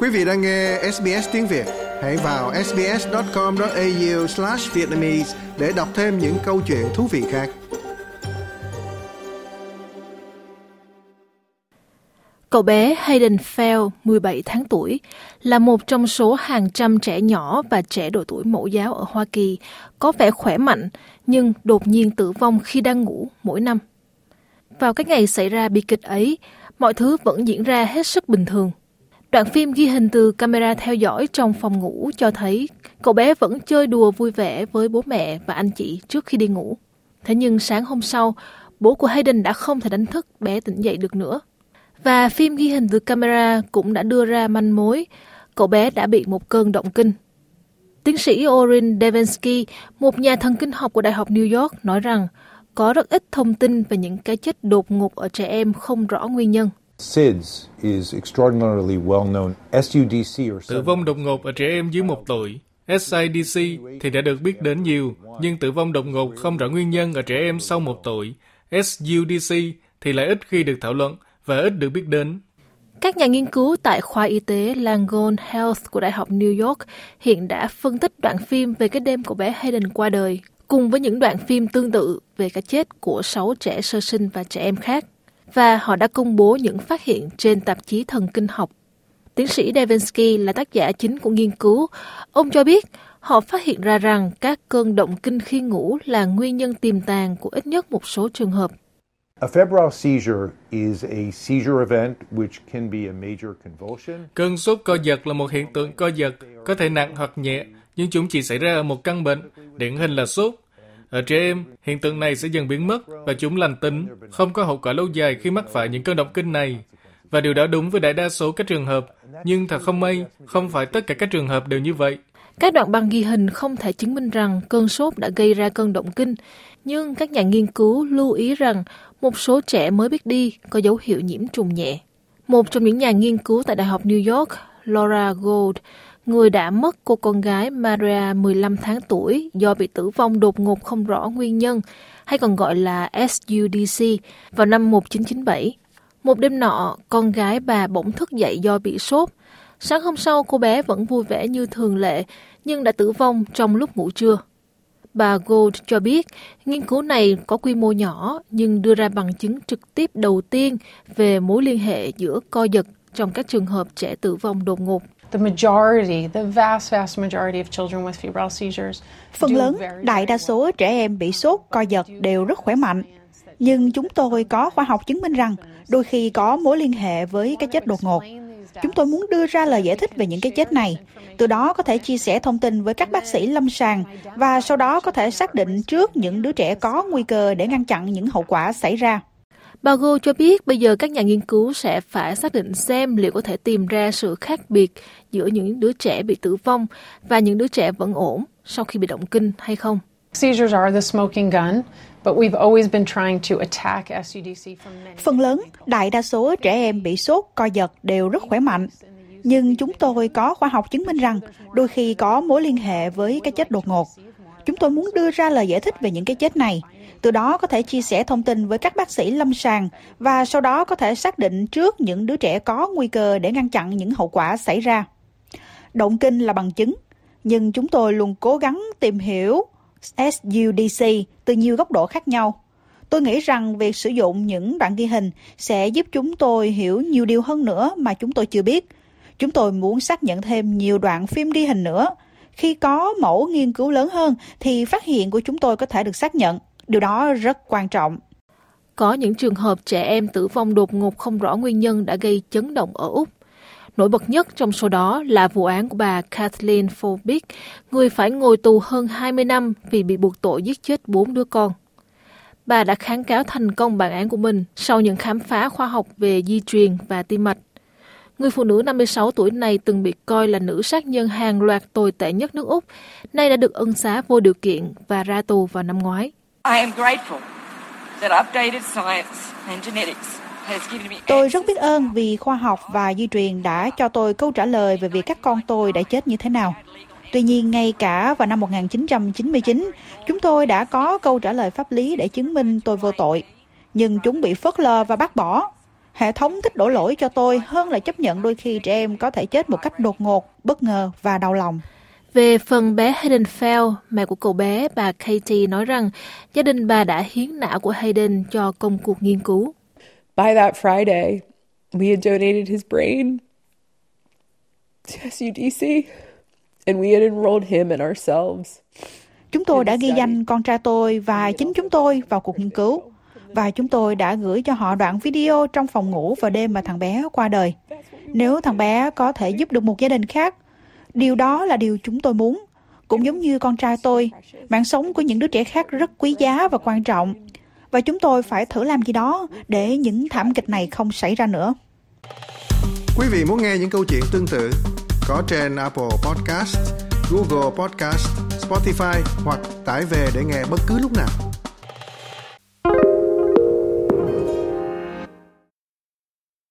Quý vị đang nghe SBS tiếng Việt, hãy vào sbs.com.au/vietnamese để đọc thêm những câu chuyện thú vị khác. Cậu bé Hayden Fell, 17 tháng tuổi, là một trong số hàng trăm trẻ nhỏ và trẻ độ tuổi mẫu giáo ở Hoa Kỳ có vẻ khỏe mạnh nhưng đột nhiên tử vong khi đang ngủ mỗi năm. Vào cái ngày xảy ra bi kịch ấy, mọi thứ vẫn diễn ra hết sức bình thường. Đoạn phim ghi hình từ camera theo dõi trong phòng ngủ cho thấy cậu bé vẫn chơi đùa vui vẻ với bố mẹ và anh chị trước khi đi ngủ. Thế nhưng sáng hôm sau, bố của Hayden đã không thể đánh thức bé tỉnh dậy được nữa. Và phim ghi hình từ camera cũng đã đưa ra manh mối cậu bé đã bị một cơn động kinh. Tiến sĩ Orin Devensky, một nhà thần kinh học của Đại học New York, nói rằng có rất ít thông tin về những cái chết đột ngột ở trẻ em không rõ nguyên nhân. SIDS is extraordinarily well known. SUDC or Tử vong đột ngột ở trẻ em dưới một tuổi. SIDC thì đã được biết đến nhiều, nhưng tử vong đột ngột không rõ nguyên nhân ở trẻ em sau một tuổi. SUDC thì lại ít khi được thảo luận và ít được biết đến. Các nhà nghiên cứu tại khoa y tế Langone Health của Đại học New York hiện đã phân tích đoạn phim về cái đêm của bé Hayden qua đời, cùng với những đoạn phim tương tự về cái chết của 6 trẻ sơ sinh và trẻ em khác. Và họ đã công bố những phát hiện trên tạp chí thần kinh học. Tiến sĩ Devensky là tác giả chính của nghiên cứu. Ông cho biết họ phát hiện ra rằng các cơn động kinh khi ngủ là nguyên nhân tiềm tàng của ít nhất một số trường hợp. A febrile seizure is a seizure event which can be a major convulsion. Cơn sốt co giật là một hiện tượng co giật, có thể nặng hoặc nhẹ, nhưng chúng chỉ xảy ra ở một căn bệnh, điển hình là sốt. Ở trẻ em, hiện tượng này sẽ dần biến mất và chúng lành tính, không có hậu quả lâu dài khi mắc phải những cơn động kinh này. Và điều đó đúng với đại đa số các trường hợp, nhưng thật không may, không phải tất cả các trường hợp đều như vậy. Các đoạn băng ghi hình không thể chứng minh rằng cơn sốt đã gây ra cơn động kinh, nhưng các nhà nghiên cứu lưu ý rằng một số trẻ mới biết đi có dấu hiệu nhiễm trùng nhẹ. Một trong những nhà nghiên cứu tại Đại học New York, Laura Gold, người đã mất cô con gái Maria 15 tháng tuổi do bị tử vong đột ngột không rõ nguyên nhân, hay còn gọi là SUDC, vào năm 1997. Một đêm nọ, con gái bà bỗng thức dậy do bị sốt. Sáng hôm sau, cô bé vẫn vui vẻ như thường lệ, nhưng đã tử vong trong lúc ngủ trưa. Bà Gold cho biết nghiên cứu này có quy mô nhỏ nhưng đưa ra bằng chứng trực tiếp đầu tiên về mối liên hệ giữa co giật trong các trường hợp trẻ tử vong đột ngột. The majority, the vast, vast majority of children with febrile seizures Phần lớn, đại đa số trẻ em bị sốt, co giật đều rất khỏe mạnh. Nhưng chúng tôi có khoa học chứng minh rằng đôi khi có mối liên hệ với cái chết đột ngột. Chúng tôi muốn đưa ra lời giải thích về những cái chết này, từ đó có thể chia sẻ thông tin với các bác sĩ lâm sàng và sau đó có thể xác định trước những đứa trẻ có nguy cơ để ngăn chặn những hậu quả xảy ra. Bà Gold cho biết bây giờ các nhà nghiên cứu sẽ phải xác định xem liệu có thể tìm ra sự khác biệt giữa những đứa trẻ bị tử vong và những đứa trẻ vẫn ổn sau khi bị động kinh hay không. Seizures are the smoking gun, but we've always been trying to attack SUDC from many. Phần lớn, đại đa số trẻ em bị sốt, co giật đều rất khỏe mạnh. Nhưng chúng tôi có khoa học chứng minh rằng đôi khi có mối liên hệ với cái chết đột ngột. Chúng tôi muốn đưa ra lời giải thích về những cái chết này, từ đó có thể chia sẻ thông tin với các bác sĩ lâm sàng và sau đó có thể xác định trước những đứa trẻ có nguy cơ để ngăn chặn những hậu quả xảy ra. Động kinh là bằng chứng, nhưng chúng tôi luôn cố gắng tìm hiểu SUDC từ nhiều góc độ khác nhau. Tôi nghĩ rằng việc sử dụng những đoạn ghi hình sẽ giúp chúng tôi hiểu nhiều điều hơn nữa mà chúng tôi chưa biết. Chúng tôi muốn xác nhận thêm nhiều đoạn phim ghi hình nữa. Khi có mẫu nghiên cứu lớn hơn thì phát hiện của chúng tôi có thể được xác nhận. Điều đó rất quan trọng. Có những trường hợp trẻ em tử vong đột ngột không rõ nguyên nhân đã gây chấn động ở Úc. Nổi bật nhất trong số đó là vụ án của bà Kathleen Folbig, người phải ngồi tù hơn 20 năm vì bị buộc tội giết chết bốn đứa con. Bà đã kháng cáo thành công bản án của mình sau những khám phá khoa học về di truyền và tim mạch. Người phụ nữ 56 tuổi này từng bị coi là nữ sát nhân hàng loạt tồi tệ nhất nước Úc, nay đã được ân xá vô điều kiện và ra tù vào năm ngoái. I am grateful that updated science and genetics has given me Tôi rất biết ơn vì khoa học và di truyền đã cho tôi câu trả lời về việc các con tôi đã chết như thế nào. Tuy nhiên, ngay cả vào năm 1999, chúng tôi đã có câu trả lời pháp lý để chứng minh tôi vô tội. Nhưng chúng bị phớt lờ và bác bỏ. Hệ thống thích đổ lỗi cho tôi hơn là chấp nhận đôi khi trẻ em có thể chết một cách đột ngột, bất ngờ và đau lòng. Về phần bé Hayden Fell, mẹ của cậu bé, bà Katie nói rằng gia đình bà đã hiến não của Hayden cho công cuộc nghiên cứu. By that Friday, we had donated his brain to SUDC and we had enrolled him and ourselves. Chúng tôi đã ghi danh con trai tôi và chính chúng tôi vào cuộc nghiên cứu. Và chúng tôi đã gửi cho họ đoạn video trong phòng ngủ vào đêm mà thằng bé qua đời. Nếu thằng bé có thể giúp được một gia đình khác, điều đó là điều chúng tôi muốn. Cũng giống như con trai tôi, mạng sống của những đứa trẻ khác rất quý giá và quan trọng. Và chúng tôi phải thử làm gì đó để những thảm kịch này không xảy ra nữa. Quý vị muốn nghe những câu chuyện tương tự có trên Apple Podcast, Google Podcast, Spotify hoặc tải về để nghe bất cứ lúc nào.